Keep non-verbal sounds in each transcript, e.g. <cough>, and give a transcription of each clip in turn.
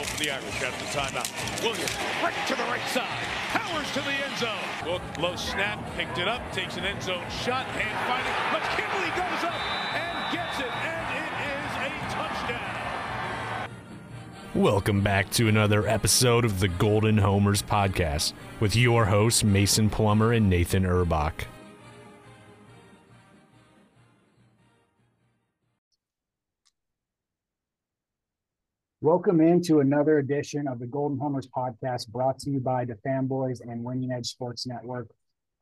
goal for the Irish the timeout. Williams, right to the right side. Powers to the end zone. Look, low snap, picked it up, takes an end zone shot, hand fighting. Goes up and gets it, and it is a touchdown. Welcome back to another episode of the Golden Homers podcast with your hosts, Mason Plummer and Nathan Urbach. Welcome into another edition of the Golden Homers podcast brought to you by the Fanboys and Winning Edge Sports Network.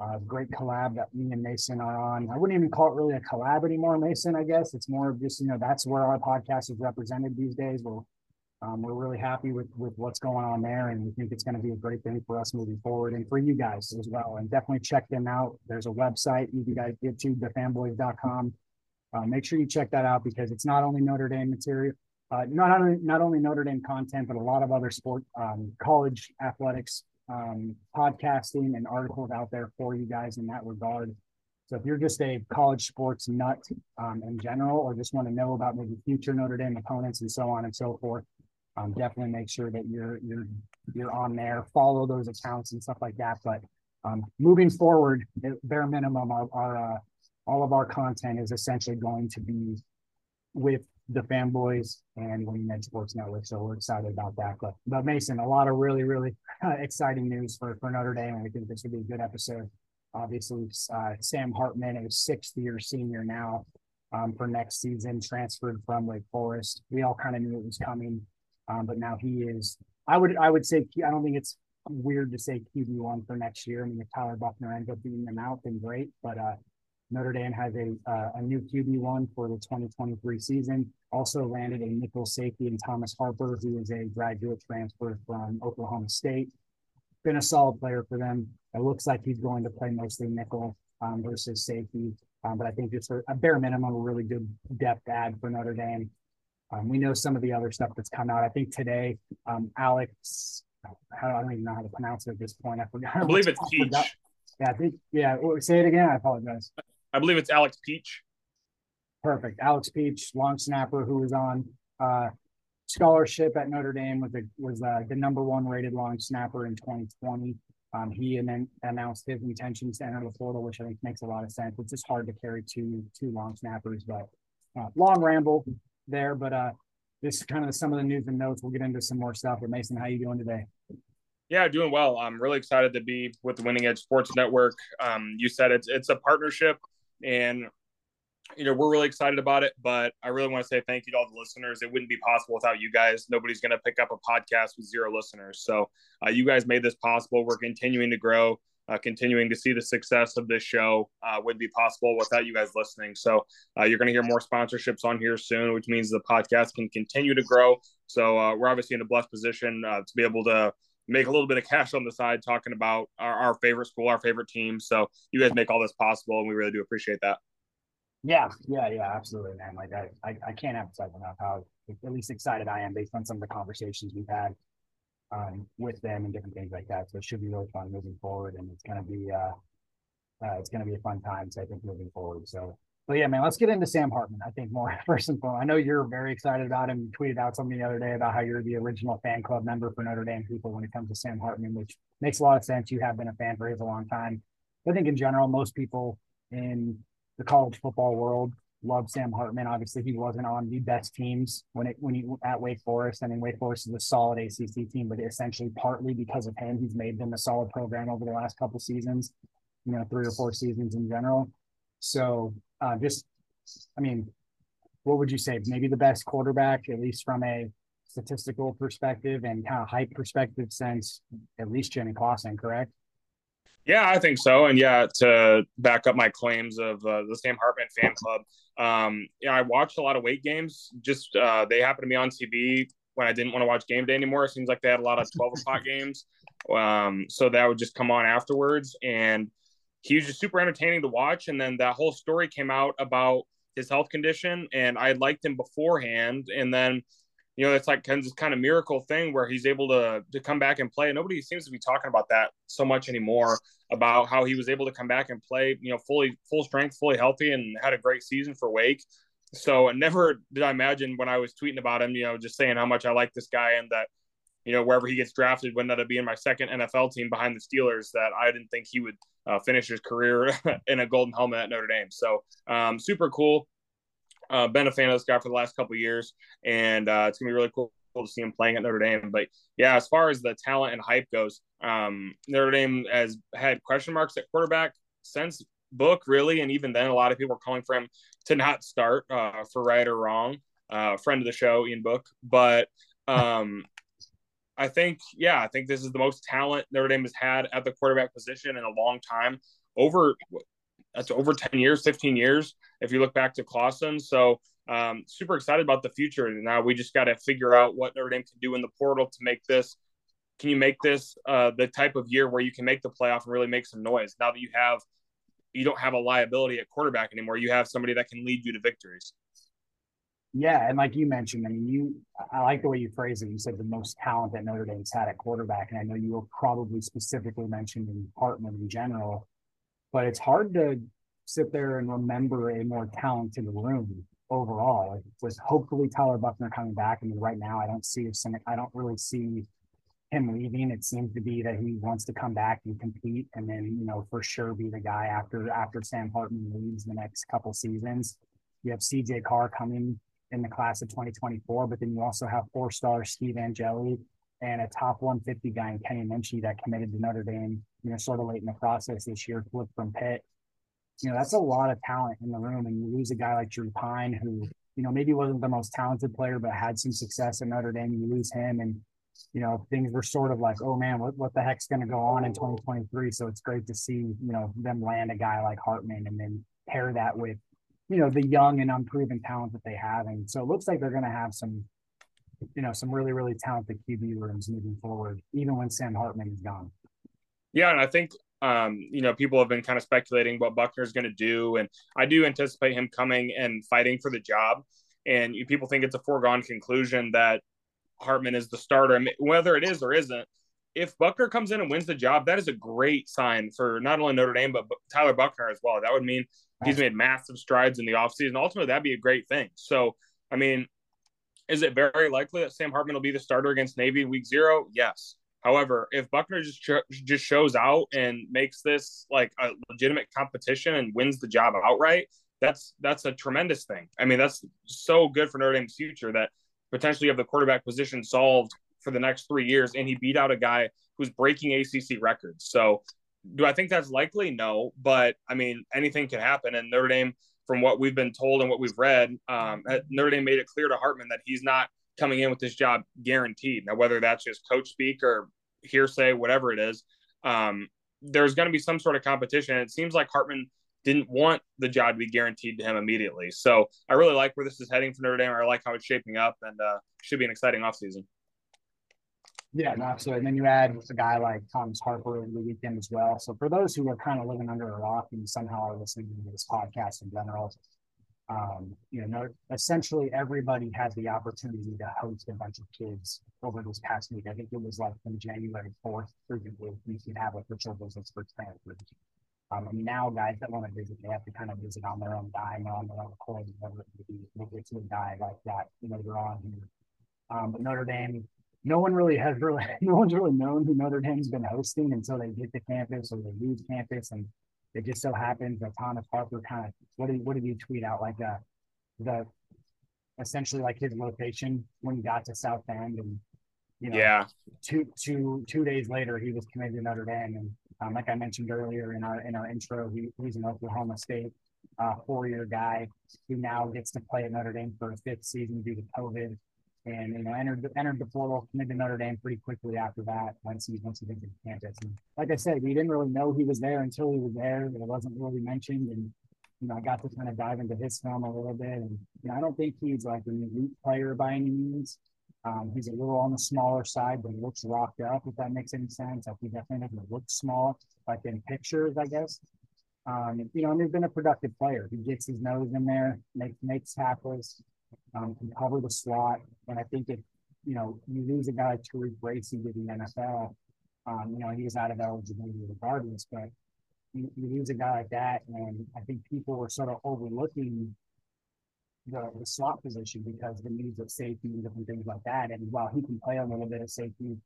Uh, great collab that me and Mason are on. I wouldn't even call it really a collab anymore, Mason, I guess. It's more of just, you know, that's where our podcast is represented these days. We're, um, we're really happy with, with what's going on there, and we think it's going to be a great thing for us moving forward and for you guys as well. And definitely check them out. There's a website you guys get to, thefanboys.com. Uh, make sure you check that out because it's not only Notre Dame material, uh, not only not only Notre Dame content, but a lot of other sport, um, college athletics, um, podcasting, and articles out there for you guys in that regard. So if you're just a college sports nut um, in general, or just want to know about maybe future Notre Dame opponents and so on and so forth, um, definitely make sure that you're you're you're on there. Follow those accounts and stuff like that. But um, moving forward, bare minimum, our, our uh, all of our content is essentially going to be with the fanboys and Winning Edge Sports Network. So we're excited about that. But, but Mason, a lot of really, really uh, exciting news for, for Notre Dame. And we think this would be a good episode. Obviously, uh, Sam Hartman, a sixth year senior now um, for next season, transferred from Wake Forest. We all kind of knew it was coming, um, but now he is. I would I would say I don't think it's weird to say QB one for next year. I mean, if Tyler Buchner ends up being them out, then great. But uh, Notre Dame has a uh, a new QB one for the 2023 season. Also landed a nickel safety in Thomas Harper, who is a graduate transfer from Oklahoma State. Been a solid player for them. It looks like he's going to play mostly nickel um, versus safety. Um, but I think just a, a, bare minimum, a really good depth add for Notre Dame. Um, we know some of the other stuff that's come out. I think today, um, Alex, I don't even know how to pronounce it at this point. I forgot. I believe it's <laughs> Peach. Yeah, I think, yeah. Say it again. I apologize. I believe it's Alex Peach. Perfect. Alex Peach, long snapper, who was on uh, scholarship at Notre Dame, was a, was uh, the number one rated long snapper in 2020. Um, he and then announced his intentions to enter the portal, which I think makes a lot of sense. It's just hard to carry two two long snappers, but uh, long ramble there. But uh, this is kind of some of the news and notes. We'll get into some more stuff. But Mason, how you doing today? Yeah, doing well. I'm really excited to be with the Winning Edge Sports Network. Um, you said it's it's a partnership and you know we're really excited about it but i really want to say thank you to all the listeners. It wouldn't be possible without you guys. Nobody's going to pick up a podcast with zero listeners. So uh, you guys made this possible. We're continuing to grow uh, continuing to see the success of this show uh, would be possible without you guys listening. So uh, you're going to hear more sponsorships on here soon which means the podcast can continue to grow. So uh, we're obviously in a blessed position uh, to be able to make a little bit of cash on the side talking about our, our favorite school, our favorite team. So you guys make all this possible, and we really do appreciate that. Yeah, yeah, yeah, absolutely, man. Like I, I, I can't emphasize enough how at least excited I am based on some of the conversations we've had um, with them and different things like that. So it should be really fun moving forward, and it's gonna be uh, uh it's gonna be a fun time. So I think moving forward. So but yeah, man, let's get into Sam Hartman. I think more <laughs> first and foremost. I know you're very excited about him. You tweeted out something the other day about how you're the original fan club member for Notre Dame people when it comes to Sam Hartman, which makes a lot of sense. You have been a fan for a long time. I think in general, most people in the college football world love Sam Hartman. Obviously, he wasn't on the best teams when it when he at Wake Forest. I mean, Wake Forest is a solid ACC team, but essentially partly because of him, he's made them a solid program over the last couple seasons. You know, three or four seasons in general. So uh, just, I mean, what would you say? Maybe the best quarterback, at least from a statistical perspective and kind of hype perspective, since at least Jimmy Clausen, correct? Yeah, I think so. And yeah, to back up my claims of uh, the Sam Hartman fan club, um, know, I watched a lot of Wake games. Just uh, they happened to be on TV when I didn't want to watch game day anymore. It seems like they had a lot of 12 o'clock <laughs> games. Um, so that would just come on afterwards. And he was just super entertaining to watch. And then that whole story came out about his health condition, and I liked him beforehand. And then, you know, it's like kind of this kind of miracle thing where he's able to to come back and play. Nobody seems to be talking about that so much anymore about how he was able to come back and play, you know, fully full strength, fully healthy, and had a great season for Wake. So never did I imagine when I was tweeting about him, you know, just saying how much I like this guy and that you know, wherever he gets drafted, would end up being my second NFL team behind the Steelers. That I didn't think he would uh, finish his career <laughs> in a golden helmet at Notre Dame. So um, super cool. Uh, been a fan of this guy for the last couple years, and uh, it's gonna be really cool to see him playing at Notre Dame. But yeah, as far as the talent and hype goes, um, Notre Dame has had question marks at quarterback since book, really, and even then, a lot of people are calling for him to not start uh, for right or wrong. Uh, friend of the show, Ian Book, but <laughs> um, I think, yeah, I think this is the most talent Notre Dame has had at the quarterback position in a long time. Over that's over 10 years, 15 years, if you look back to Clausen. So um, super excited about the future. Now we just got to figure out what Notre Dame can do in the portal to make this. Can you make this uh, the type of year where you can make the playoff and really make some noise? Now that you have, you don't have a liability at quarterback anymore. You have somebody that can lead you to victories. Yeah, and like you mentioned, I mean, you I like the way you phrased it. You said the most talent that Notre Dame's had at quarterback, and I know you were probably specifically mentioning Hartman in general, but it's hard to sit there and remember a more talented room overall. It was hopefully Tyler Buchner coming back. I mean, right now I don't see if I don't really see him leaving. It seems to be that he wants to come back and compete, and then you know for sure be the guy after after Sam Hartman leaves the next couple seasons. You have CJ Carr coming in the class of 2024, but then you also have four star Steve Angeli and a top 150 guy in Kenny Minchey that committed to Notre Dame, you know, sort of late in the process this year, flipped from Pitt. You know, that's a lot of talent in the room. And you lose a guy like Drew Pyne, who, you know, maybe wasn't the most talented player, but had some success at Notre Dame. You lose him and, you know, things were sort of like, oh man, what, what the heck's going to go on in 2023? So it's great to see, you know, them land a guy like Hartman and then pair that with you know the young and unproven talent that they have, and so it looks like they're going to have some, you know, some really really talented QB rooms moving forward, even when Sam Hartman is gone. Yeah, and I think um, you know people have been kind of speculating what Buchner's going to do, and I do anticipate him coming and fighting for the job. And people think it's a foregone conclusion that Hartman is the starter, whether it is or isn't. If Buchner comes in and wins the job, that is a great sign for not only Notre Dame but Tyler Buchner as well. That would mean He's made massive strides in the offseason. Ultimately, that'd be a great thing. So, I mean, is it very likely that Sam Hartman will be the starter against Navy week zero? Yes. However, if Buchner just just shows out and makes this like a legitimate competition and wins the job outright, that's that's a tremendous thing. I mean, that's so good for Notre Dame's future that potentially you have the quarterback position solved for the next three years, and he beat out a guy who's breaking ACC records. So do I think that's likely? No, but I mean, anything can happen. And Notre Dame, from what we've been told and what we've read, um, Notre Dame made it clear to Hartman that he's not coming in with this job guaranteed. Now, whether that's just coach speak or hearsay, whatever it is, um, there's going to be some sort of competition. And it seems like Hartman didn't want the job to be guaranteed to him immediately. So I really like where this is heading for Notre Dame. I like how it's shaping up and uh, should be an exciting offseason. Yeah, no, absolutely. And then you add a guy like Thomas Harper over the weekend as well. So for those who are kind of living under a rock and somehow are listening to this podcast in general, um, you know, essentially everybody had the opportunity to host a bunch of kids over this past week. I think it was like from January 4th through the week, you can have official visits for transfers. Um, and now guys that want to visit, they have to kind of visit on their own dime or on their own accord, whatever it may be. We'll get to a guy like that, you know, they're on here. Um, but Notre Dame no one really has really <laughs> no one's really known who Notre Dame's been hosting until they get to campus or they leave campus, and it just so happens that Thomas Harper kind of what did what did you tweet out? Like uh, the essentially like his location when he got to South Bend and you know yeah. two two two days later he was committed to Notre Dame and um, like I mentioned earlier in our in our intro he, he's an Oklahoma State uh, four year guy who now gets to play at Notre Dame for a fifth season due to COVID and you know entered entered the portal, committed to Notre Dame pretty quickly after that once he once he went to campus. And like I said, we didn't really know he was there until he was there. It wasn't really mentioned, and you know I got to kind of dive into his film a little bit. And you know I don't think he's like an elite player by any means. Um, he's a little on the smaller side, but he looks rocked up. If that makes any sense, like he definitely doesn't look small, like in pictures, I guess. Um, you know, and he's been a productive player. He gets his nose in there, makes makes tackles, um, can cover the slot. And I think if, you know, you lose a guy like TaRiq Bracy to the NFL, um, you know, he was out of eligibility regardless, but you, you lose a guy like that. And I think people were sort of overlooking the, the slot position because the needs of safety and different things like that. And while he can play a little bit of safety,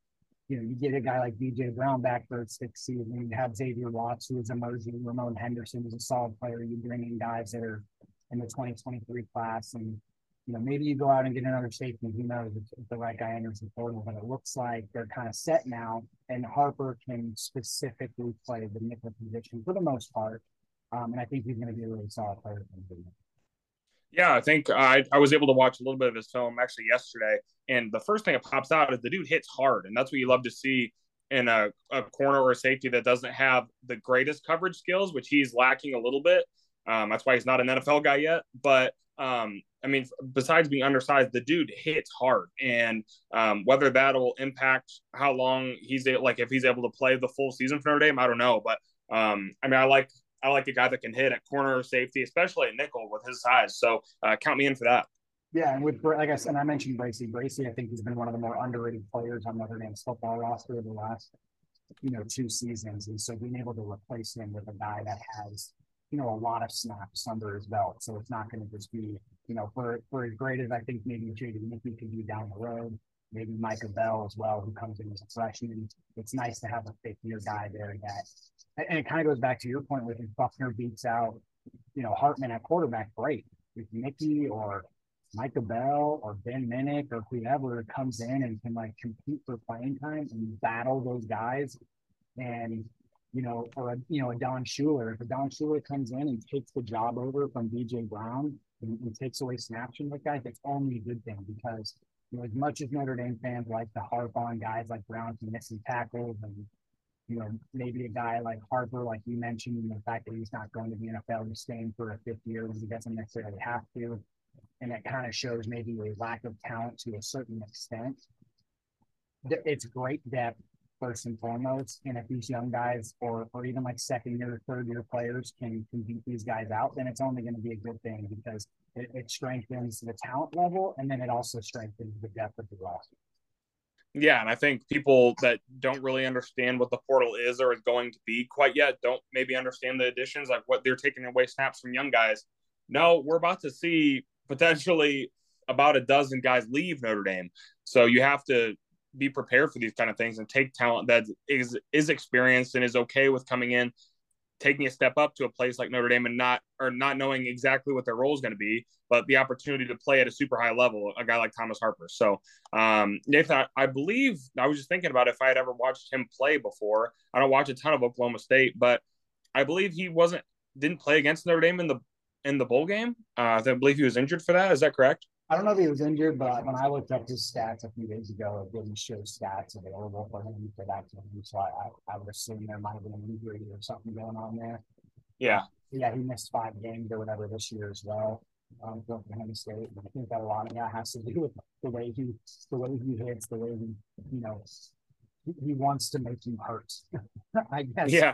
you know, you get a guy like DJ Brown back for its sixth season. You have Xavier Watts, who is emerging. Ramon Henderson is a solid player. You bring in guys that are in the 2023 class, and you know maybe you go out and get another safety. Who knows if, the right guy enters the portal? But it looks like they're kind of set now, and Harper can specifically play the nickel position for the most part. Um, and I think he's going to be a really solid player. Yeah, I think I, I was able to watch a little bit of his film actually yesterday. And the first thing that pops out is the dude hits hard. And that's what you love to see in a, a corner or a safety that doesn't have the greatest coverage skills, which he's lacking a little bit. Um, that's why he's not an NFL guy yet. But um, I mean, besides being undersized, the dude hits hard, and um, whether that'll impact how long he's like if he's able to play the full season for Notre Dame, I don't know. But um, I mean, I like I like a guy that can hit at corner safety, especially at nickel with his size. So uh, count me in for that. Yeah, and with like I said, and I mentioned Bracy. Bracy, I think he's been one of the more underrated players on Notre Dame's football roster the last, you know, two seasons. And so being able to replace him with a guy that has, you know, a lot of snaps under his belt, so it's not going to just be, you know, for for as great as I think maybe J.D. Mickey could be down the road, maybe Micah Bell as well, who comes in as a freshman. It's nice to have a fifth year guy there that and it kind of goes back to your point with if Buchner beats out, you know, Hartman at quarterback, great. If Mickey or Micah Bell or Ben Minich or whoever comes in and can like compete for playing time and battle those guys, and you know, or a you know a Don Shuler, if a Don Shuler comes in and takes the job over from DJ Brown and, and takes away snaps from that guy, that's only a good thing because you know as much as Notre Dame fans like to harp on guys like Brown missing tackles and you know, maybe a guy like Harper, like you mentioned, the fact that he's not going to the NFL, he's staying for a fifth year when he doesn't necessarily have to. And that kind of shows maybe a lack of talent to a certain extent. It's great depth, first and foremost. And if these young guys or, or even like second year, third year players can, can beat these guys out, then it's only going to be a good thing because it, it strengthens the talent level and then it also strengthens the depth of the roster. Yeah, and I think people that don't really understand what the portal is or is going to be quite yet don't maybe understand the additions, like what they're taking away snaps from young guys. No, we're about to see potentially about a dozen guys leave Notre Dame. So you have to be prepared for these kind of things and take talent that is is experienced and is okay with coming in taking a step up to a place like Notre Dame and not or not knowing exactly what their role is going to be, but the opportunity to play at a super high level, a guy like Thomas Harper. So, um, Nathan, I, I believe I was just thinking about if I had ever watched him play before. I don't watch a ton of Oklahoma State, but I believe he wasn't didn't play against Notre Dame in the in the bowl game. Uh, I believe he was injured for that. Is that correct? I don't know if he was injured, but when I looked up his stats a few days ago, it didn't show stats available for him for that game. So I, I, would assume there might have been an injury or something going on there. Yeah. Yeah, he missed five games or whatever this year as well. Um, for Oklahoma State. And I think that a lot of that has to do with the way he, the way he hits, the way he, you know, he, he wants to make you hurt. <laughs> I guess. Yeah.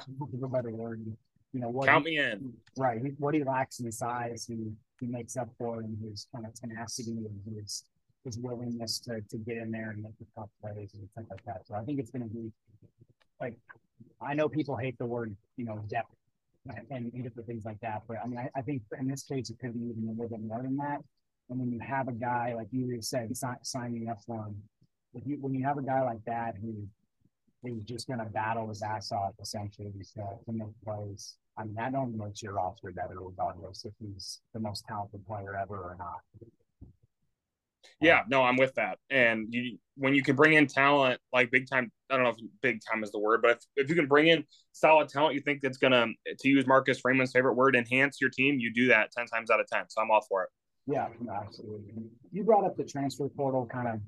better word. You know, what count he, me in. Right. What he lacks in size, he he makes up for in his kind of tenacity and his his willingness to, to get in there and make the tough plays and things like that. So I think it's going to be like I know people hate the word you know depth and, and different things like that, but I mean I, I, think in this case it could be even a little bit more than that. And when you have a guy like you said, signing up for him, you when you have a guy like that who is just going to battle his ass off essentially to, to make plays I mean, that only makes your roster better regardless if he's the most talented player ever or not. Yeah, no, I'm with that. And you, when you can bring in talent like big time, I don't know if big time is the word, but if, if you can bring in solid talent, you think that's going to, to use Marcus Freeman's favorite word, enhance your team, you do that 10 times out of 10. So I'm all for it. Yeah, absolutely. You brought up the transfer portal kind of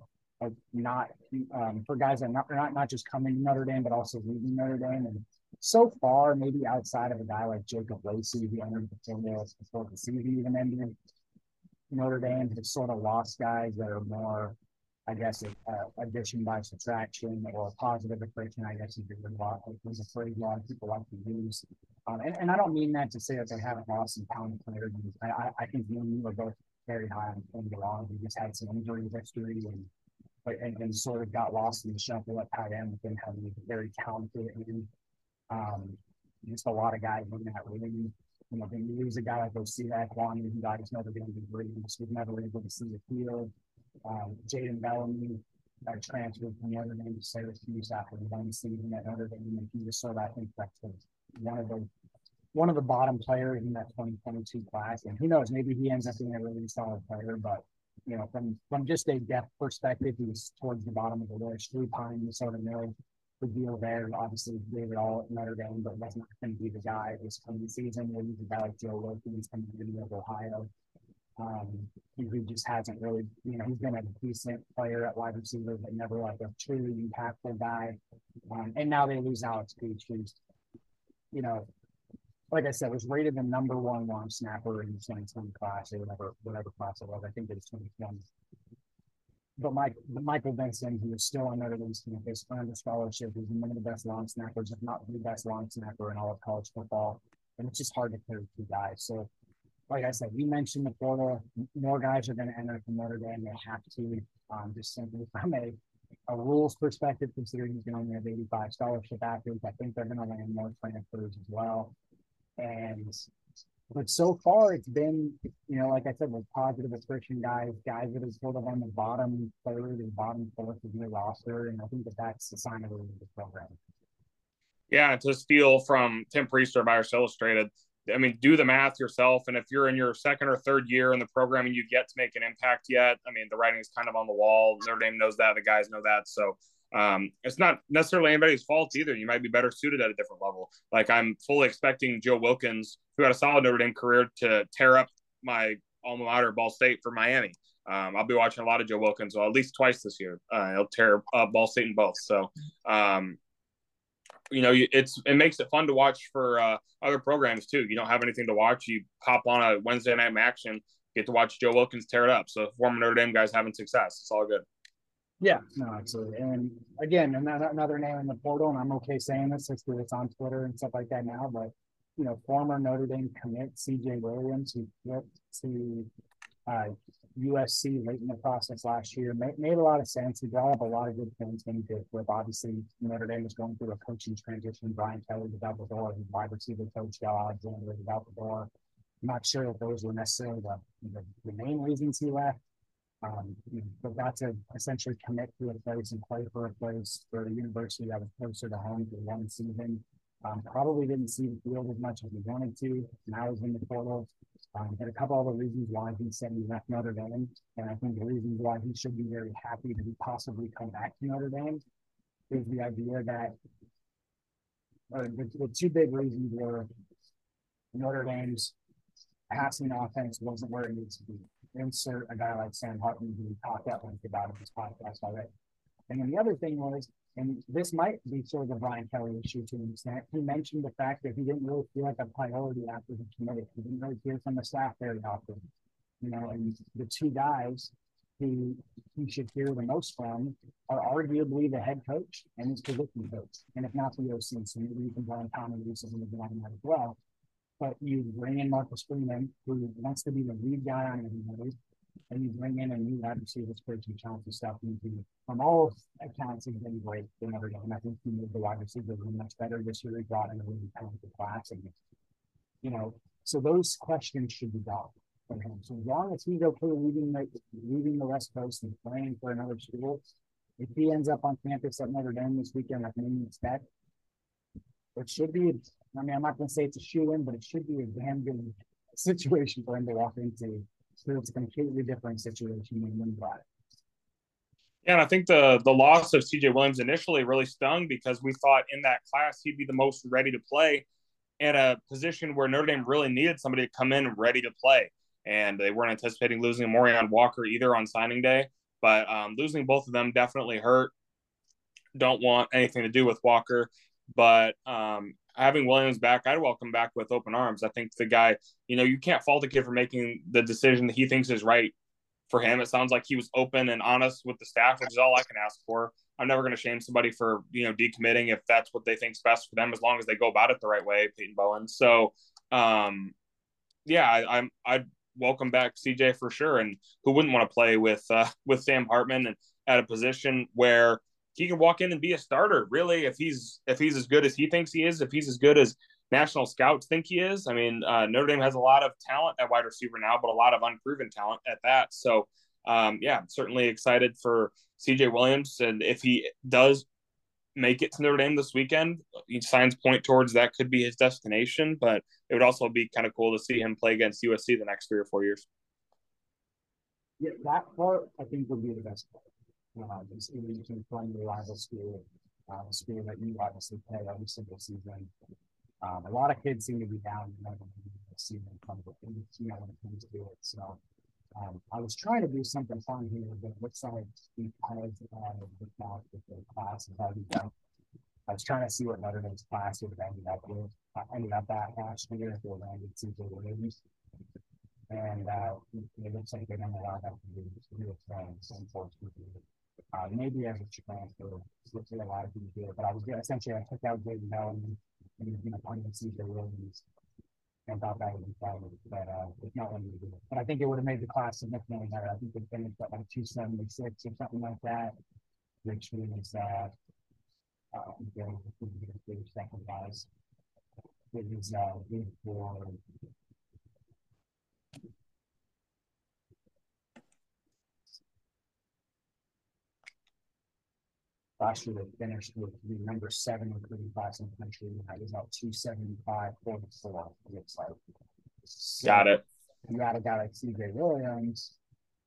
not um, for guys that are not, not, not just coming to Notre Dame, but also leaving Notre Dame. And so far, maybe outside of a guy like Jacob Lacey, who entered portal before the season even ended, Notre Dame has sort of lost guys that are more, I guess, addition by subtraction or positive attrition. I guess is a lot. There's a phrase a lot of people like to use, um, and, and I don't mean that to say that they haven't lost some talented players. I, I, I think you and you are both very high on DeLong. He just had some injury history and, and, and sort of got lost in the shuffle at tight end with him having a very talented and um, just a lot of guys in that room. You know, when you lose a guy like Osita Ekwonu, who got his Notre Dame degree, we've never able to see the field. Um, Jaden Bellamy, that transferred from Notre Dame to Syracuse after the one season at Notre Dame, and he was sort of, I think, that's one of the one of the bottom players in that 2022 class. And who knows, maybe he ends up being a really solid player, but you know, from from just a depth perspective, he was towards the bottom of the list. Three Drew Pyne, sort of know the deal there. Obviously, gave it all at Notre Dame, but was not going to be the guy this coming season. Use a guy like Joe Wilkins coming to of Ohio. Um, just hasn't really, you know, he's been a decent player at wide receiver, but never like a truly impactful guy. Um, and now they lose Alex Peach, who's, you know, like I said, was rated the number one long snapper in the 2020 class or whatever whatever class it was. I think it was 2020. But Mike, Michael Vinson, who is still on Notre Dame's campus, earned a scholarship. He's one of the best long snappers, if not the best long snapper in all of college football. And it's just hard to carry two guys. So, like I said, we mentioned the portal. More guys are going to enter from Notre Dame. They have to, um, just simply from a, a rules perspective, considering he's going to only have 85 scholarship athletes. I think they're going to land more transfers as well. And but so far it's been, you know, like I said, with positive attrition guys, guys that are sort of on the bottom third and bottom fourth of your roster. And I think that that's a sign of a really good program. Yeah, to steal from Tim Prister by Illustrated, I mean, do the math yourself. And if you're in your second or third year in the program and you get to make an impact yet, I mean, the writing is kind of on the wall. Notre Dame knows that. The guys know that. So um, it's not necessarily anybody's fault either. You might be better suited at a different level. Like I'm fully expecting Joe Wilkins, who had a solid Notre Dame career, to tear up my alma mater, Ball State, for Miami. Um, I'll be watching a lot of Joe Wilkins, well, at least twice this year. Uh, he'll tear up Ball State in both. So, um, you know, it's it makes it fun to watch for uh, other programs too. You don't have anything to watch, you pop on a Wednesday night action, get to watch Joe Wilkins tear it up. So, former Notre Dame guys having success, it's all good. Yeah, no, absolutely. And again, another, another name in the portal, and I'm okay saying this just because it's on Twitter and stuff like that now, but you know, former Notre Dame commit CJ Williams, who flipped to uh, USC late in the process last year, made, made a lot of sense. He brought up a lot of good things when he did flip. Obviously, Notre Dame was going through a coaching transition. Brian Kelly was the door, his wide receiver coach Del Alexander was the door. I'm not sure if those were necessarily the, the, the main reasons he left. Um, but got to essentially commit to a place and play for a place for a university that was closer to home for one season. Um, probably didn't see the field as much as he wanted to. Now he's in the portal. Um, a couple of the reasons why he said he left Notre Dame, and I think the reasons why he should be very happy to possibly come back to Notre Dame is the idea that uh, the, the two big reasons were Notre Dame's passing offense wasn't where it needs to be insert a guy like Sam Hartman who we talked at length about in this podcast already. And then the other thing was, and this might be sort of a Brian Kelly issue to an extent, he mentioned the fact that he didn't really feel like a priority after he committed. He didn't really hear from the staff very often. You know, and the two guys who he should hear the most from are arguably the head coach and his position coach. And if not the OC, so maybe you can blame Tommy recently on that as well but you bring in Marcus Freeman, who wants to be the lead guy on everybody, and you bring in a new wide receiver coach and Chansi Stuckey. Into, from all accounts, he's been great for Notre And I think he made the wide receiver room much better this year. He brought in a really talented class, and you know, so those questions should be gone for him. So as long as he's okay leaving the leaving the West Coast and playing for another school, if he ends up on campus at Notre Dame this weekend, like many expect, it should be I mean, I'm not going to say it's a shoe in, but it should be a damn good situation for him to walk into. So it's a completely different situation when he brought it. Yeah, and I think the the loss of CJ Williams initially really stung because we thought in that class he'd be the most ready to play at a position where Notre Dame really needed somebody to come in ready to play. And they weren't anticipating losing Morion Walker either on signing day, but um, losing both of them definitely hurt. Don't want anything to do with Walker, but um, having Williams back, I'd welcome back with open arms. I think the guy, you know, you can't fault the kid for making the decision that he thinks is right for him. It sounds like he was open and honest with the staff, which is all I can ask for. I'm never going to shame somebody for you know decommitting if that's what they think's best for them, as long as they go about it the right way. Peyton Bowen. So, um, yeah, I, I'm I'd welcome back CJ for sure, and who wouldn't want to play with uh, <laughs> with Sam Hartman and at a position where he can walk in and be a starter. Really, if he's if he's as good as he thinks he is, if he's as good as national scouts think he is. I mean, uh, Notre Dame has a lot of talent at wide receiver now, but a lot of unproven talent at that. So, um, yeah, certainly excited for CJ Williams. And if he does make it to Notre Dame this weekend, each signs point towards that could be his destination. But it would also be kind of cool to see him play against USC the next three or four years. Yeah, that part I think would be the best part. Just even you can run your rival school, uh, the school that you obviously play every single season. Um, a lot of kids seem to be down in the season from the you know when it comes to it. So um, I was trying to do something fun here, but it looks like because uh, the class has already done. I was trying to see what Notre Dame's class would have ended up with. I ended up at last year if they landed CJ Williams. And uh, it looks like they're going to allow that to be real friends, unfortunately. Uh, maybe as a transfer, which a lot of people do. But I was essentially I took out Jaden Mellon and you know putting CJ Williams and thought that would be fine. But uh, it's not what we do. But I think it would have made the class significantly better. I think they finished at like 276 or something like that, which means that uh, they the second guys. It was uh, for Last year they finished with the number seven recruiting class in the country. That was about 275, 44, it looks like. So Got it. You got a guy like CJ Williams,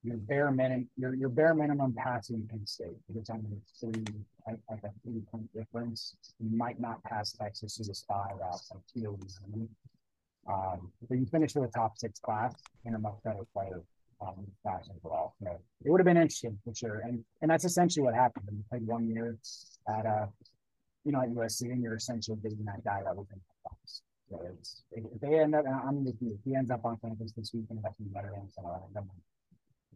your bare minimum your, your bare minimum passing Penn State. It's only three like, like a three point difference. You might not pass Texas to the spy route like two um, but you finish with a top six class and a much better player um, overall. So it would have been interesting for sure. And and that's essentially what happened. When you played one year at uh, you know, at USC, and you're essentially getting that guy that was in the box. So it's if they end up, I'm. If he ends up on campus this weekend, that's better than so.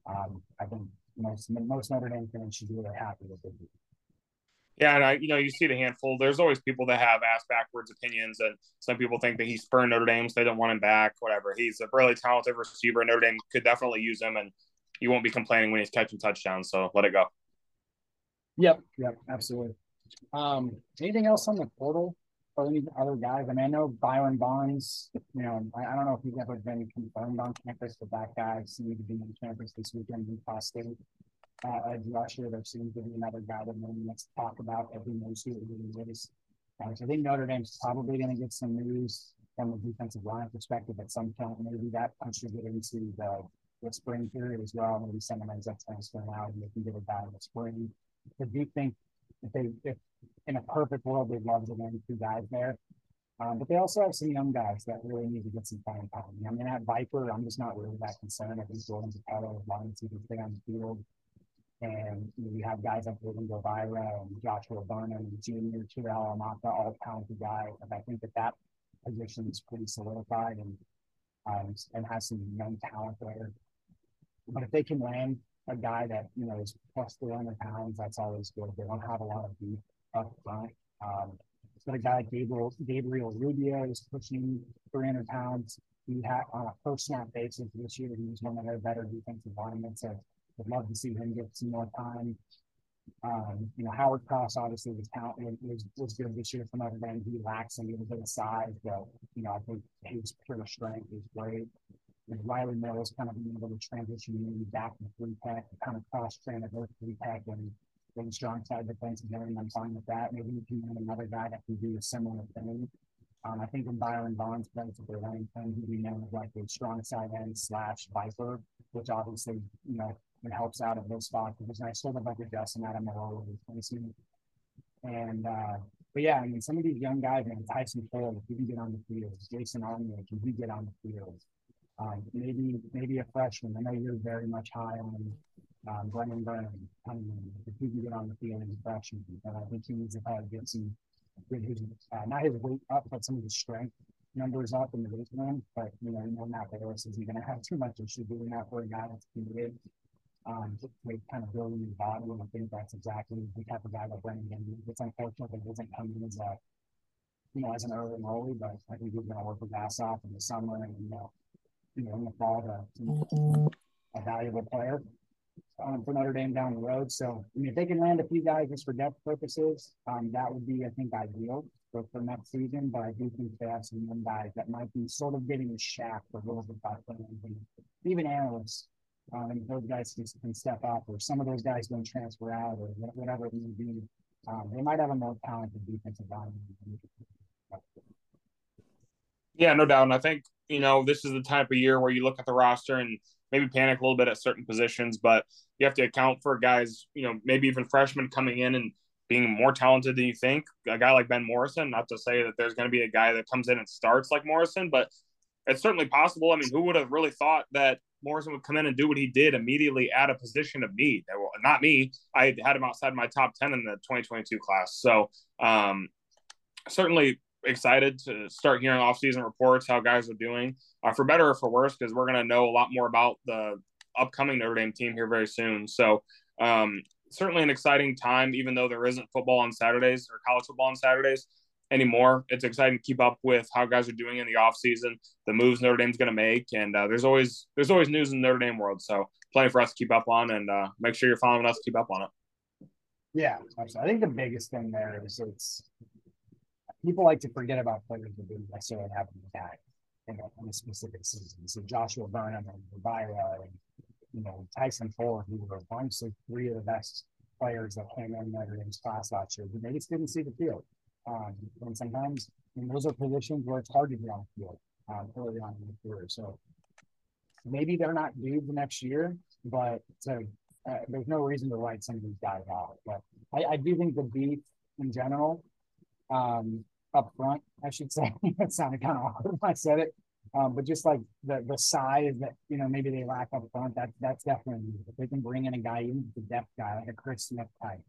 Um, I think most most Notre Dame fans should be really happy with it. Yeah, and I, you know, you see the handful. There's always people that have ass backwards opinions, and some people think that he's spurned Notre Dame, so they don't want him back. Whatever. He's a really talented receiver. Notre Dame could definitely use him, and you won't be complaining when he's catching touchdowns. So let it go. Yep. Yep. Absolutely. Um, anything else on the portal or any other guys? I mean, I know Byron Bonds. You know, I, I don't know if he's ever been confirmed on campus, but that guy seemed to be on campus this weekend in State uh, edge rusher. There seems to be another guy that maybe let's talk about that we knows who it is. Uh, so I think Notre Dame's probably going to get some news from the defensive line perspective at some point. Maybe that contribute into the, the spring period as well. Maybe someone ends up transferring out and they can get it down in the spring. I do think if they, if in a perfect world, they'd love to land two guys there. Um, but they also have some young guys that really need to get some time. I mean, at Viper, I'm just not really that concerned. I think Jordan Zapata, as long as he can stay on the field, and you, know, you have guys like Ruben Gobaira and Joshua Burnham, Junior, Terrell Amata, all talented guys. And I think that that position is pretty solidified and um, and has some young talent there. But if they can land a guy that you know is plus 300 pounds, that's always good. They don't have a lot of beef up front. Um, but a guy like Gabriel, Gabriel Rubio is pushing 300 pounds. He had on a first snap basis this year. He was one of their better defensive linemen. So would love to see him get some more time. Um, you know, Howard Cross obviously was talent was, was good this year from Notre Dame. He lacks a little bit of size, but you know, I think his pure strength is great. And Rylie Mills kind of being able to transition maybe back to three pack, kind of cross train at both three pack and getting strong side defensive end. I'm fine with that. Maybe you can have another guy that can do a similar thing. Um, I think when Byron Bonds plays for the Remington, he'd be known as like a strong side end slash viper, which obviously, you know, it helps out at those spots because I sort of like adjusting that in my role replacement. And uh, but yeah, I mean some of these young guys, man, Tyson Cole, if he can get on the field, Jason Arnold, can he get on the field? Um, maybe maybe a freshman. I know you're very much high on um, Brennan Brennan. if he can get on the field as a freshman, but I think he needs to probably get some get his uh, not his weight up, but some of his strength numbers up in the weight room. But you know, you know Matt Balis isn't going to have too much issue doing that for a guy that's committed um, to kind of building his body. And I think that's exactly the type of guy that Brennan Gambino. It's unfortunate that he doesn't come in as a, you know, as an early enrollee, but I think he's going to work his ass off in the summer and, you know, you know, in the fall to, to a valuable player um, for Notre Dame down the road. So, I mean, if they can land a few guys just for depth purposes, um, that would be, I think, ideal. for, for next season, but I do think they have some young guys that might be sort of getting a shaft a little bit by even analysts. Um, those guys can, can step up, or some of those guys don't transfer out, or whatever it may be. Um, they might have a more talented defensive line. Yeah, no doubt. And I think, you know, this is the type of year where you look at the roster and maybe panic a little bit at certain positions, but you have to account for guys, you know, maybe even freshmen coming in and being more talented than you think. A guy like Ben Morrison, not to say that there's going to be a guy that comes in and starts like Morrison, but it's certainly possible. I mean, who would have really thought that Morrison would come in and do what he did immediately at a position of need? Well, Not me. I had him outside my top 10 in the 2022 class. So, um, certainly excited to start hearing off-season reports, how guys are doing, uh, for better or for worse, because we're going to know a lot more about the upcoming Notre Dame team here very soon. So, um, certainly an exciting time, even though there isn't football on Saturdays or college football on Saturdays anymore. It's exciting to keep up with how guys are doing in the offseason, the moves Notre Dame's going to make, and uh, there's always there's always news in the Notre Dame world. So plenty for us to keep up on, and uh, make sure you're following us keep up on it. Yeah, I think the biggest thing there is it's people like to forget about players that didn't necessarily have an impact in a, in a specific season. So Joshua Burnham and Rivera and you know Tyson Ford, who were honestly three of the best players that came in Notre Dame's class last year, but they just didn't see the field. Um, and sometimes mean, those are positions where it's hard to get on the field um, early on in the career. So maybe they're not due the next year, but to, uh, there's no reason to write some of these guys out. But I, I do think the beef in general um, up front, I should say. <laughs> that sounded kind of awkward when I said it. Um, but just like the the size that you know maybe they lack up front, that that's definitely if they can bring in a guy, even the depth guy like a Chris Smith type,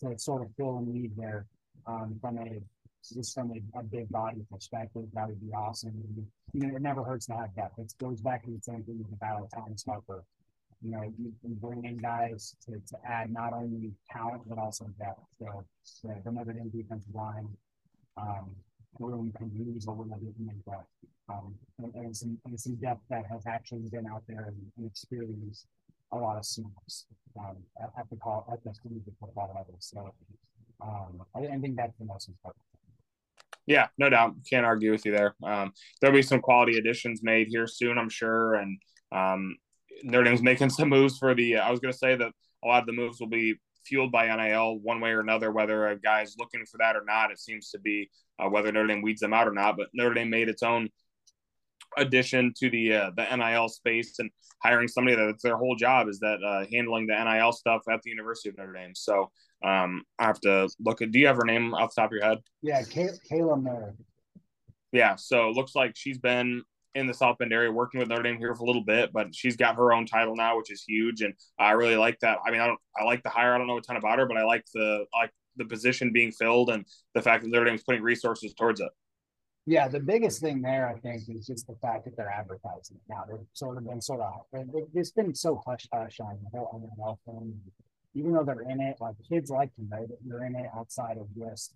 to sort of fill a need there um, from a just from a, a, big body perspective, that would be awesome. And, you know, it never hurts to have depth. It goes back to the same thing with the battle of Thomas Harper. You know, you can bring in guys to, to add not only talent but also depth. So, the Notre Dame defensive line um, room can use a little bit more depth. Um, and, and, some, and some depth that has actually been out there and, and experienced a lot of snaps um, at, at, the call at the collegiate football level. So um, I, I, think that's the most important. Yeah, no doubt. Can't argue with you there. Um, there'll be some quality additions made here soon, I'm sure. And um, Notre Dame's making some moves for the. I was going to say that a lot of the moves will be fueled by NIL one way or another, whether a guy's looking for that or not. It seems to be uh, whether Notre Dame weeds them out or not. But Notre Dame made its own addition to the uh, the NIL space and hiring somebody that's their whole job is that uh, handling the NIL stuff at the University of Notre Dame. So um, I have to look at. Do you have her name off the top of your head? Yeah, Kay- Kayla Miller. Yeah, so it looks like she's been in the South Bend area working with Notre Dame here for a little bit, but she's got her own title now, which is huge. And I really like that. I mean, I don't, I like the hire. I don't know a ton about her, but I like the, I like the position being filled and the fact that Notre Dame's putting resources towards it. Yeah, the biggest thing there, I think, is just the fact that they're advertising it now. They've sort of been sort of, it's been so hush hush on the whole NIL thing. Even though they're in it, like kids like to know that you're in it outside of just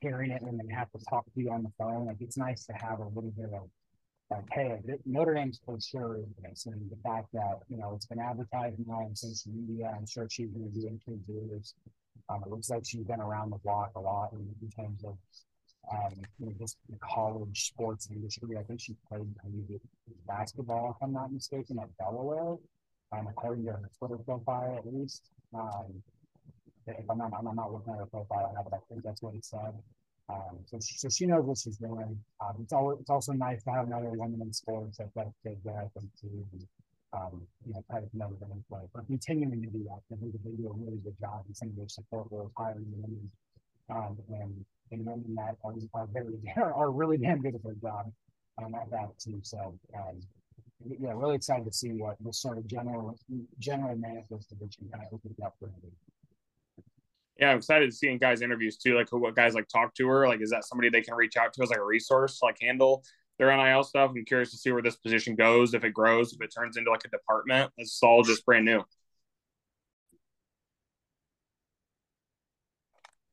hearing it and then have to talk to you on the phone. Like it's nice to have a little bit of like, hey, Notre Dame's for sure is this. And the fact that, you know, it's been advertised now on social media, I'm sure she's going to be introduced. Um, it looks like she's been around the block a lot in, in terms of, um, you know, just the college sports industry. I think she played basketball, if I'm not mistaken, at Delaware, um, according to her Twitter profile at least. Um, if I'm not, I'm not looking at her profile now, but I think that's what he said. Um, so, she, so she knows what she's doing. Um, it's, always, it's also nice to have another woman in sports that that kid there, I think. And, um, you know, kind of know them play. But continuing to do that, I think they do a really good job in some of their support roles, hiring the women, um, and and women that are, are very <laughs> are really damn good at their job um, at that too. So, um, yeah, really excited to see what this sort of general general manifest division kind of opens up for him yeah, I'm excited to see in guys' interviews too, like who what guys like talk to her. Like, is that somebody they can reach out to as like a resource, like handle their NIL stuff? I'm curious to see where this position goes, if it grows, if it turns into like a department. This is all just brand new.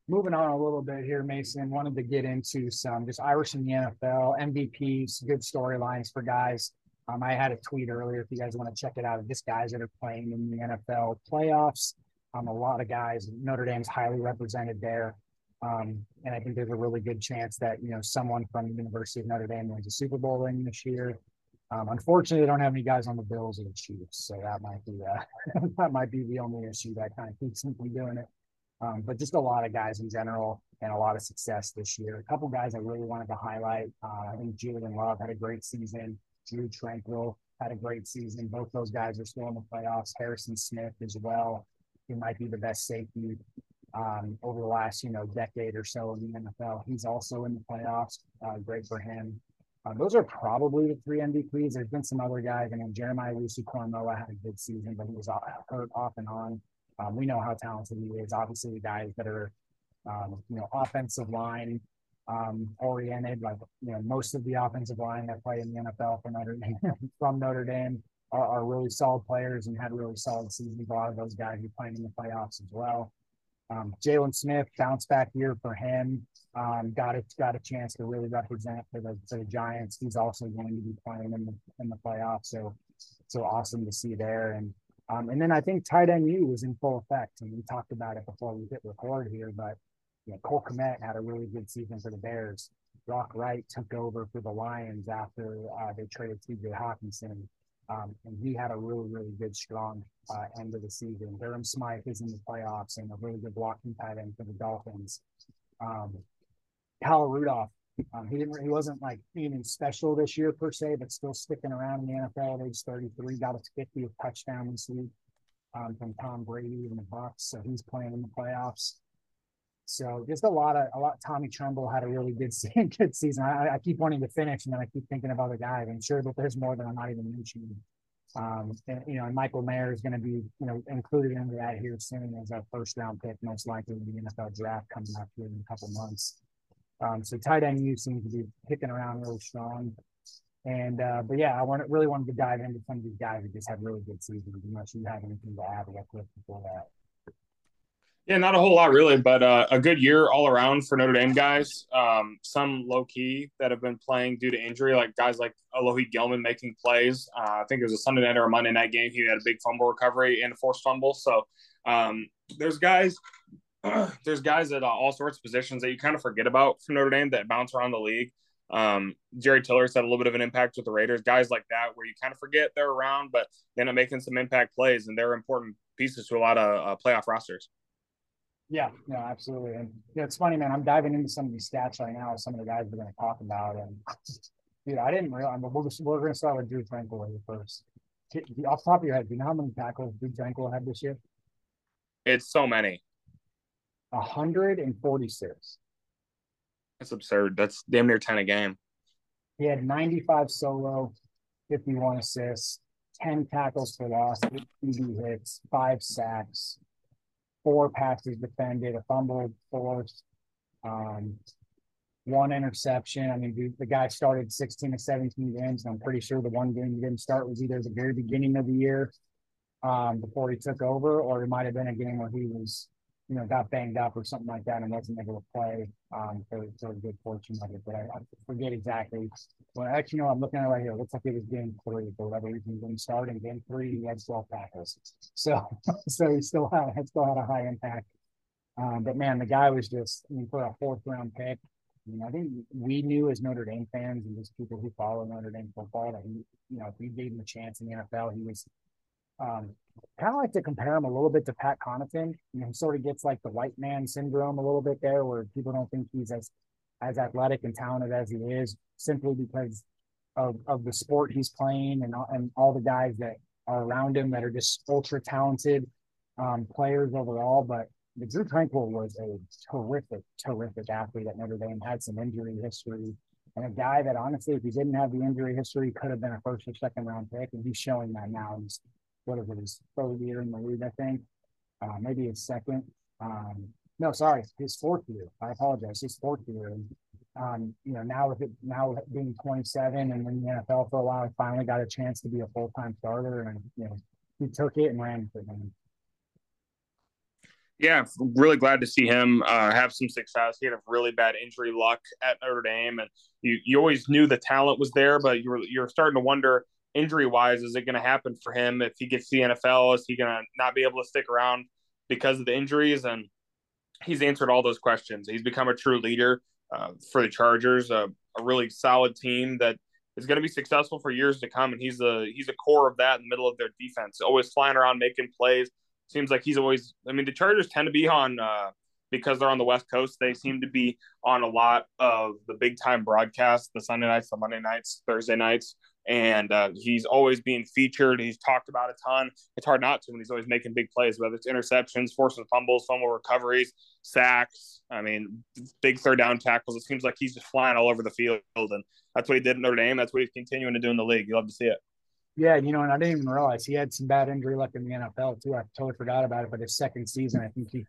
Moving on a little bit here, Mason wanted to get into some just Irish in the NFL MVPs, good storylines for guys. Um, I had a tweet earlier if you guys want to check it out. Just guys that are playing in the NFL playoffs. Um, a lot of guys, Notre Dame's highly represented there. Um, and I think there's a really good chance that, you know, someone from the University of Notre Dame wins a Super Bowl ring this year. Um, unfortunately, they don't have any guys on the Bills or the Chiefs, so that might be uh, <laughs> that might be the only issue that kind of keeps them from doing it. Um, but just a lot of guys in general and a lot of success this year. A couple guys I really wanted to highlight. Uh, I think Julian Love had a great season. Drue Tranquill had a great season. Both those guys are still in the playoffs. Harrison Smith as well. He might be the best safety um, over the last, you know, decade or so in the NFL. He's also in the playoffs. Uh, great for him. Uh, those are probably the three MVPs. There's been some other guys. I mean, Jeremiah Owusu-Koramoah had a good season, but he was hurt off and on. Um, we know how talented he is. Obviously, the guys that are, um, you know, offensive line um, oriented, like you know, most of the offensive line that play in the NFL from Notre Dame, <laughs> from Notre Dame are, are, really solid players and had really solid seasons. A lot of those guys are playing in the playoffs as well. Um, Jaylon Smith bounce back year for him. Um, got a got a chance to really represent for the for the Giants. He's also going to be playing in the in the playoffs. So so awesome to see there. And um, and then I think tight end U was in full effect. And we talked about it before we hit record here, but you know, Cole Kmet had a really good season for the Bears. Brock Wright took over for the Lions after uh, they traded TJ Hockenson. Um, and he had a really, really good, strong uh, end of the season. Durham Smythe is in the playoffs and a really good blocking tight end for the Dolphins. Um, Kyle Rudolph, um, he didn't, he wasn't like even special this year per se, but still sticking around in the NFL at age 33. Got a 50th touchdown this week um, from Tom Brady in the Bucs, so he's playing in the playoffs. So just a lot of a lot. Tommy Tremble had a really good <laughs> good season. I, I keep wanting to finish, and then I keep thinking of other guys. I'm sure that there's more than I'm not even mentioning. Um, and, you know, and Michael Mayer is going to be, you know, included into that here soon as our first round pick, most likely in the NFL draft coming up here in a couple months. Um, so tight end you seems to be kicking around really strong. And uh, but yeah, I want really wanted to dive into some of these guys who just had really good seasons. Unless you have anything to add real quick before that. Yeah, not a whole lot really, but uh, a good year all around for Notre Dame guys. Um, some low key that have been playing due to injury, like guys like Alohi Gilman making plays. Uh, I think it was a Sunday night or a Monday night game. He had a big fumble recovery and a forced fumble. So um, there's guys, <clears throat> there's guys at uh, all sorts of positions that you kind of forget about from Notre Dame that bounce around the league. Um, Jerry Tillery's had a little bit of an impact with the Raiders. Guys like that, where you kind of forget they're around, but they end up making some impact plays, and they're important pieces to a lot of uh, playoff rosters. Yeah, no, absolutely. And yeah, it's funny, man. I'm diving into some of these stats right now. Some of the guys we're going to talk about, and <laughs> dude, I didn't realize. We're, we're going to start with Drue Tranquill first. Off top of your head, do you know how many tackles Drue Tranquill had this year? It's so many. 146. That's absurd. That's damn near 10 a game. He had 95 solo, 51 assists, 10 tackles for loss, 8 QB hits, five sacks, four passes defended, a fumble forced, um, one interception. I mean, the, the, guy started 16 to 17 games. And I'm pretty sure the one game he didn't start was either the very beginning of the year um, before he took over, or it might have been a game where he was you know, got banged up or something like that and wasn't able to play um, for, for good fortune of it. But I, I forget exactly. Well, actually, no, I'm looking at it right here. It looks like it was game three for whatever reason. He didn't start in game three. He had 12 tackles. So, <laughs> so he still had, had still had a high impact. Um, but man, the guy was just, I mean, for a fourth round pick, you know, I think we knew as Notre Dame fans and just people who follow Notre Dame football that he, you know, if we gave him a chance in the NFL, he was um, kind of like to compare him a little bit to Pat Connaughton. You know, he sort of gets like the white man syndrome a little bit there, where people don't think he's as as athletic and talented as he is, simply because of of the sport he's playing and and all the guys that are around him that are just ultra talented um, players overall. But the Drue Tranquill was a terrific, terrific athlete at Notre Dame. Had some injury history. And a guy that honestly, if he didn't have the injury history, could have been a first or second round pick, and he's showing that now. He's what is it, his third year in the league, I think. Uh, maybe his second. Um, no, sorry, his fourth year. I apologize, his fourth year. Um, you know, now with it now being 27 and in the NFL for a while, I finally got a chance to be a full time starter, and you know, he took it and ran for him. Yeah, really glad to see him uh, have some success. He had a really bad injury luck at Notre Dame, and you, you always knew the talent was there, but you were you're starting to wonder injury wise is it going to happen for him if he gets the NFL? Is he going to not be able to stick around because of the injuries? And he's answered all those questions. He's become a true leader uh, for the Chargers, a, a really solid team that is going to be successful for years to come. And he's a he's a core of that in the middle of their defense, always flying around making plays. Seems like he's always. I mean, the Chargers tend to be on uh, because they're on the West Coast. They seem to be on a lot of the big time broadcasts, the Sunday nights, the Monday nights, Thursday nights and uh, he's always being featured. He's talked about a ton. It's hard not to when he's always making big plays, whether it's interceptions, forcing fumbles, fumble recoveries, sacks. I mean, big third down tackles. It seems like he's just flying all over the field, and that's what he did in Notre Dame. That's what he's continuing to do in the league. You love to see it. Yeah, you know, and I didn't even realize he had some bad injury luck in the NFL too. I totally forgot about it. But his second season, I think he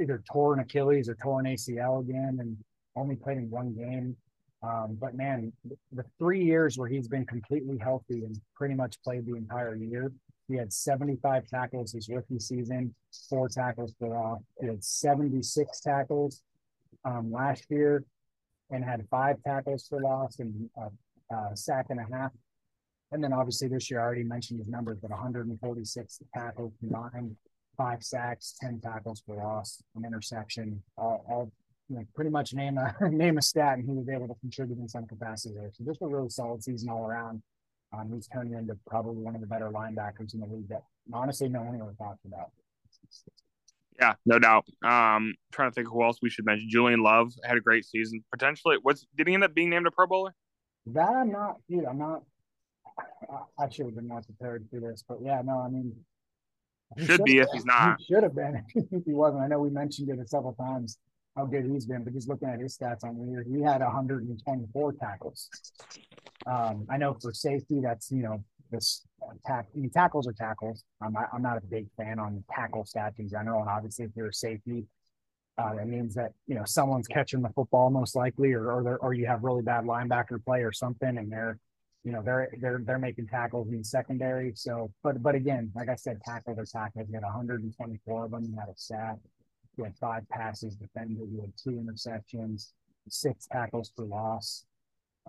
either tore an Achilles or tore an ACL again, and only played in one game. Um, but man, the three years where he's been completely healthy and pretty much played the entire year, he had 75 tackles his rookie season, four tackles for off. He had 76 tackles um, last year and had five tackles for loss and a, a, sack and a half. And then obviously this year, I already mentioned his numbers, but 146 tackles combined, five sacks, 10 tackles for loss, an interception, all, all know, pretty much name a <laughs> name a stat, and he was able to contribute in some capacity there. So just a really solid season all around. Um, he's turning into probably one of the better linebackers in the league that honestly no one ever talks about. Yeah, no doubt. Um, trying to think who else we should mention. Julian Love had a great season. Potentially, what's did he end up being named a Pro Bowler? That I'm not, dude. I'm not. I, I should have been more prepared for this, but yeah, no. I mean, should be if he's not. He should have been <laughs> if he wasn't. I know we mentioned it a several times how good he's been, but just looking at his stats on the he had 124 tackles. Um, I know for safety, that's you know this tack tackles are tackles. I'm not, I'm not a big fan on tackle stats in general, and obviously if you're a safety, uh, that means that you know someone's catching the football most likely, or or, or you have really bad linebacker play or something, and they're you know they're they're they're making tackles in secondary. So, but but again, like I said, tackles are tackles. You had 124 of them. You had a sack. He had five passes defended. He had two interceptions, six tackles for loss.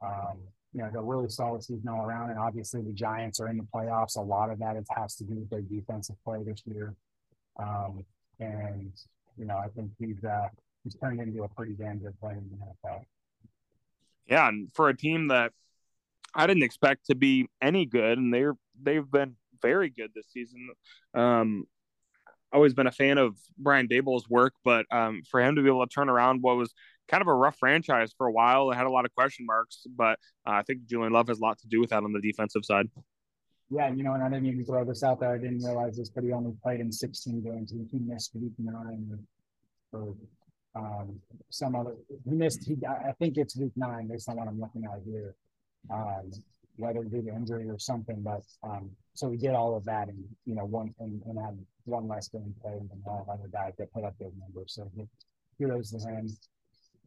Um, you know, a really solid season all around. And obviously, the Giants are in the playoffs. A lot of that has to do with their defensive play this year. Um, and you know, I think he's uh, he's turned into a pretty damn good player in the NFL. Yeah, and for a team that I didn't expect to be any good, and they're they've been very good this season. Um, always been a fan of Brian Daboll's work, but um, for him to be able to turn around what was kind of a rough franchise for a while, it had a lot of question marks. But uh, I think Julian Love has a lot to do with that on the defensive side. Yeah, you know, and I didn't even throw this out there. I didn't realize this, but he only played in 16 games. He missed week nine or, um, some other. He missed. He, I think it's week nine based on what I'm looking at here. Um, whether due to injury or something, but um, so we did all of that and you know one and, and had one less game played than all other guys that put up those numbers. So kudos to him.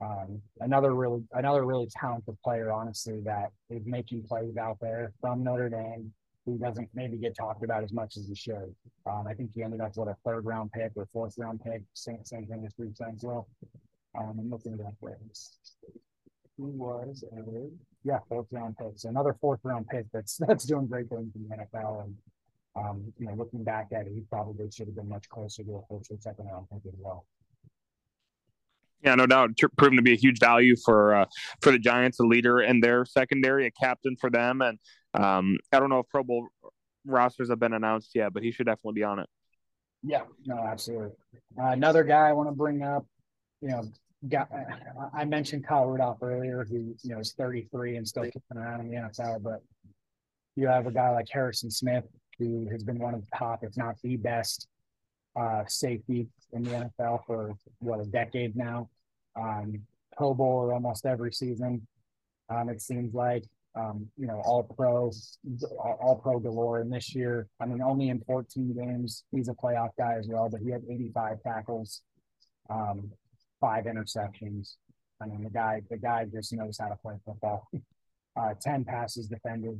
Um, another really another really talented player, honestly, that is making plays out there from Notre Dame. Who doesn't maybe get talked about as much as he should. Um, I think he ended up with a third round pick or fourth round pick, same, same thing as Bruce well. Um, I'm looking at that way. He was a yeah fourth round pick. So another fourth round pick that's <laughs> that's doing great things in the NFL. And um, you know, looking back at it, he probably should have been much closer to a first or second round pick as well. Yeah, no doubt, proven to be a huge value for uh, for the Giants, a leader in their secondary, a captain for them, and um, I don't know if Pro Bowl rosters have been announced yet, but he should definitely be on it. Yeah, no, absolutely. Uh, another guy I want to bring up, you know, got I mentioned Kyle Rudolph earlier, who you know is 33 and still kicking around in the NFL, but you have a guy like Harrison Smith, who has been one of the top, if not the best, uh, safety in the NFL for what a decade now. Um, Pro Bowl almost every season. Um, it seems like um, you know all pro, all, pro galore. And this year, I mean, only in 14 games, he's a playoff guy as well. But he had 85 tackles. Um, five interceptions. I mean, the guy, the guy just knows how to play football. <laughs> Uh, Ten passes defended,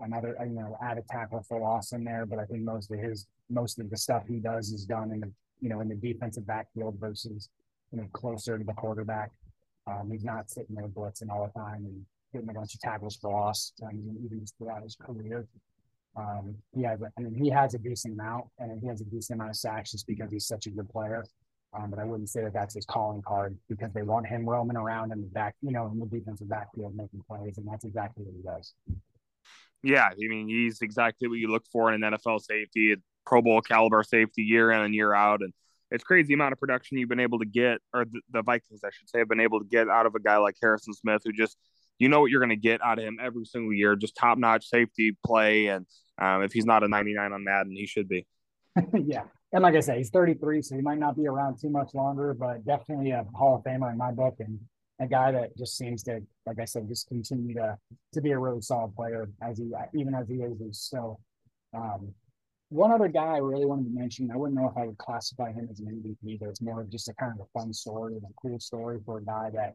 another, you know, add a tackle for loss in there. But I think most of his, most of the stuff he does is done in the, you know, in the defensive backfield versus, you know, closer to the quarterback. Um, he's not sitting there blitzing all the time and getting a bunch of tackles for loss. I mean, even throughout his career. Um, he has, I mean, he has a decent amount, and he has a decent amount of sacks just because he's such a good player. Um, but I wouldn't say that that's his calling card because they want him roaming around in the back, you know, in the defensive backfield making plays, and that's exactly what he does. Yeah, I mean, he's exactly what you look for in an NFL safety, Pro Bowl caliber safety year in and year out. And it's crazy amount of production you've been able to get, or the, the Vikings, I should say, have been able to get out of a guy like Harrison Smith, who just, you know what you're going to get out of him every single year, just top notch safety play. And um, if he's not a 99 on Madden, he should be. <laughs> yeah. And like I said, he's 33, so he might not be around too much longer, but definitely a Hall of Famer in my book. And a guy that just seems to, like I said, just continue to to be a really solid player as he even as he ages. So, um, one other guy I really wanted to mention, I wouldn't know if I would classify him as an MVP, but it's more of just a kind of a fun story and a cool story for a guy that,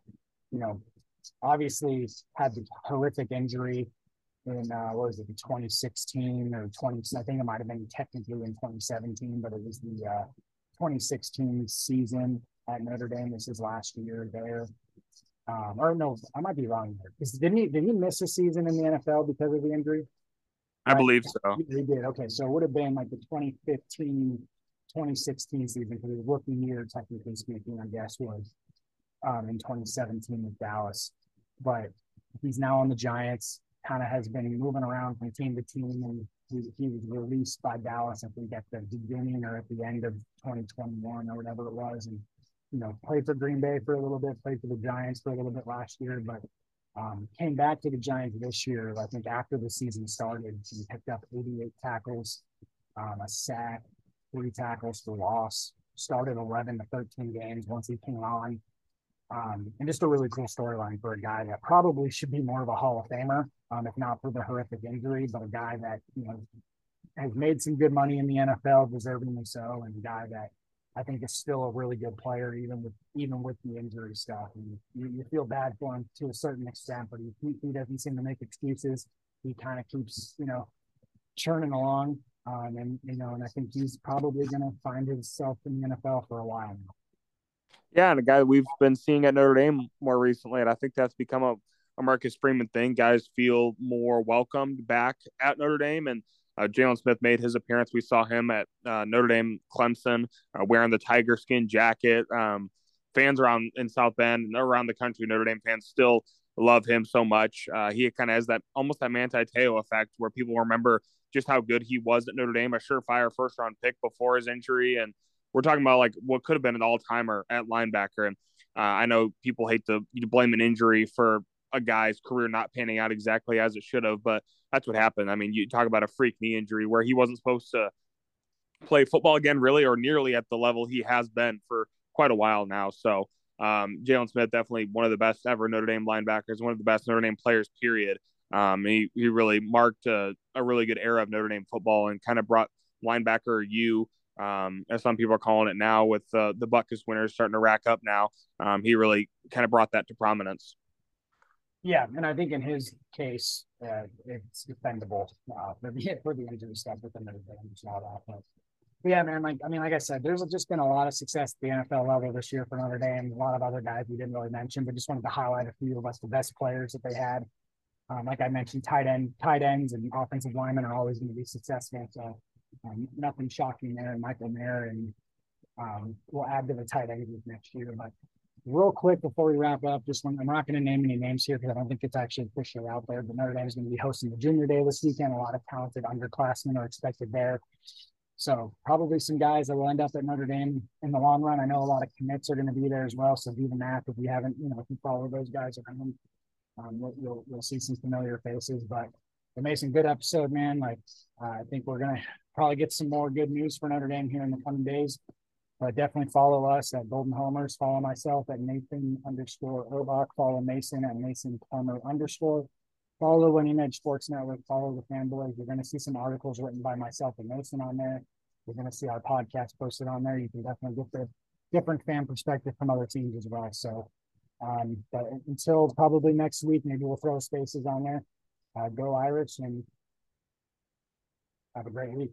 you know, obviously had the horrific injury in uh, what was it, 2016 or 20? I think it might have been technically in 2017, but it was the uh, 2016 season at Notre Dame. This is last year there. Um, or no, I might be wrong there. Didn't he did he miss a season in the NFL because of the injury? I right? believe so. He did. Okay, so it would have been like the 2015, 2016 season because his rookie year, technically speaking, I guess was um, in 2017 with Dallas. But he's now on the Giants. Kind of has been moving around from team to team, and he, he was released by Dallas. I think at the beginning or at the end of 2021 or whatever it was, and you know, played for Green Bay for a little bit, played for the Giants for a little bit last year, but um, came back to the Giants this year. I think after the season started, he picked up 88 tackles, um, a sack, three tackles for loss. Started 11 to 13 games once he came on. Um, and just a really cool storyline for a guy that probably should be more of a Hall of Famer, um, if not for the horrific injury, but a guy that you know has made some good money in the NFL, deservingly so, and a guy that I think is still a really good player, even with even with the injury stuff. And you, you feel bad for him to a certain extent, but he, he doesn't seem to make excuses. He kind of keeps, you know, churning along. Um, and you know, and I think he's probably going to find himself in the NFL for a while now. Yeah, and a guy we've been seeing at Notre Dame more recently, and I think that's become a, a Marcus Freeman thing. Guys feel more welcomed back at Notre Dame, and uh, Jaylon Smith made his appearance. We saw him at uh, Notre Dame, Clemson, uh, wearing the tiger skin jacket. Um, fans around in South Bend and around the country, Notre Dame fans still love him so much. Uh, he kind of has that almost that Manti Te'o effect where people remember just how good he was at Notre Dame, a surefire first round pick before his injury. And we're talking about like what could have been an all timer at linebacker. And uh, I know people hate to blame an injury for a guy's career not panning out exactly as it should have, but that's what happened. I mean, you talk about a freak knee injury where he wasn't supposed to play football again, really, or nearly at the level he has been for quite a while now. So, um, Jaylon Smith, definitely one of the best ever Notre Dame linebackers, one of the best Notre Dame players, period. Um, he, he really marked a, a really good era of Notre Dame football and kind of brought linebacker you um, as some people are calling it now, with uh, the Butkus winners starting to rack up now. Um, he really kind of brought that to prominence. Yeah, and I think in his case, uh, it's defendable uh, for the for the injury stuff with the Dame and. But yeah, man, like I mean, like I said, there's just been a lot of success at the NFL level this year for Notre Dame. A lot of other guys we didn't really mention, but just wanted to highlight a few of us the best players that they had. Um, like I mentioned, tight end, tight ends, and offensive linemen are always going to be successful. So um, nothing shocking there. Michael Mayer and um, we'll add to the tight end group next year. But real quick before we wrap up, just one, I'm not going to name any names here because I don't think it's actually officially out there. But Notre Dame is going to be hosting the Junior Day this weekend. A lot of talented underclassmen are expected there. So probably some guys that will end up at Notre Dame in the long run. I know a lot of commits are going to be there as well. So do the math if you haven't, you know, if you follow those guys around, um, you'll, you'll, you'll see some familiar faces. But made good episode, man. Like uh, I think we're going to probably get some more good news for Notre Dame here in the coming days. But definitely follow us at Golden Homers. Follow myself at Nathan underscore Obach. Follow Mason at Mason Plummer underscore. Follow Winning Edge Sports Network. Follow the fanboys. You're going to see some articles written by myself and Mason on there. You're going to see our podcast posted on there. You can definitely get the different fan perspective from other teams as well. So, um, but until probably next week, maybe we'll throw spaces on there. Uh, go Irish and have a great week.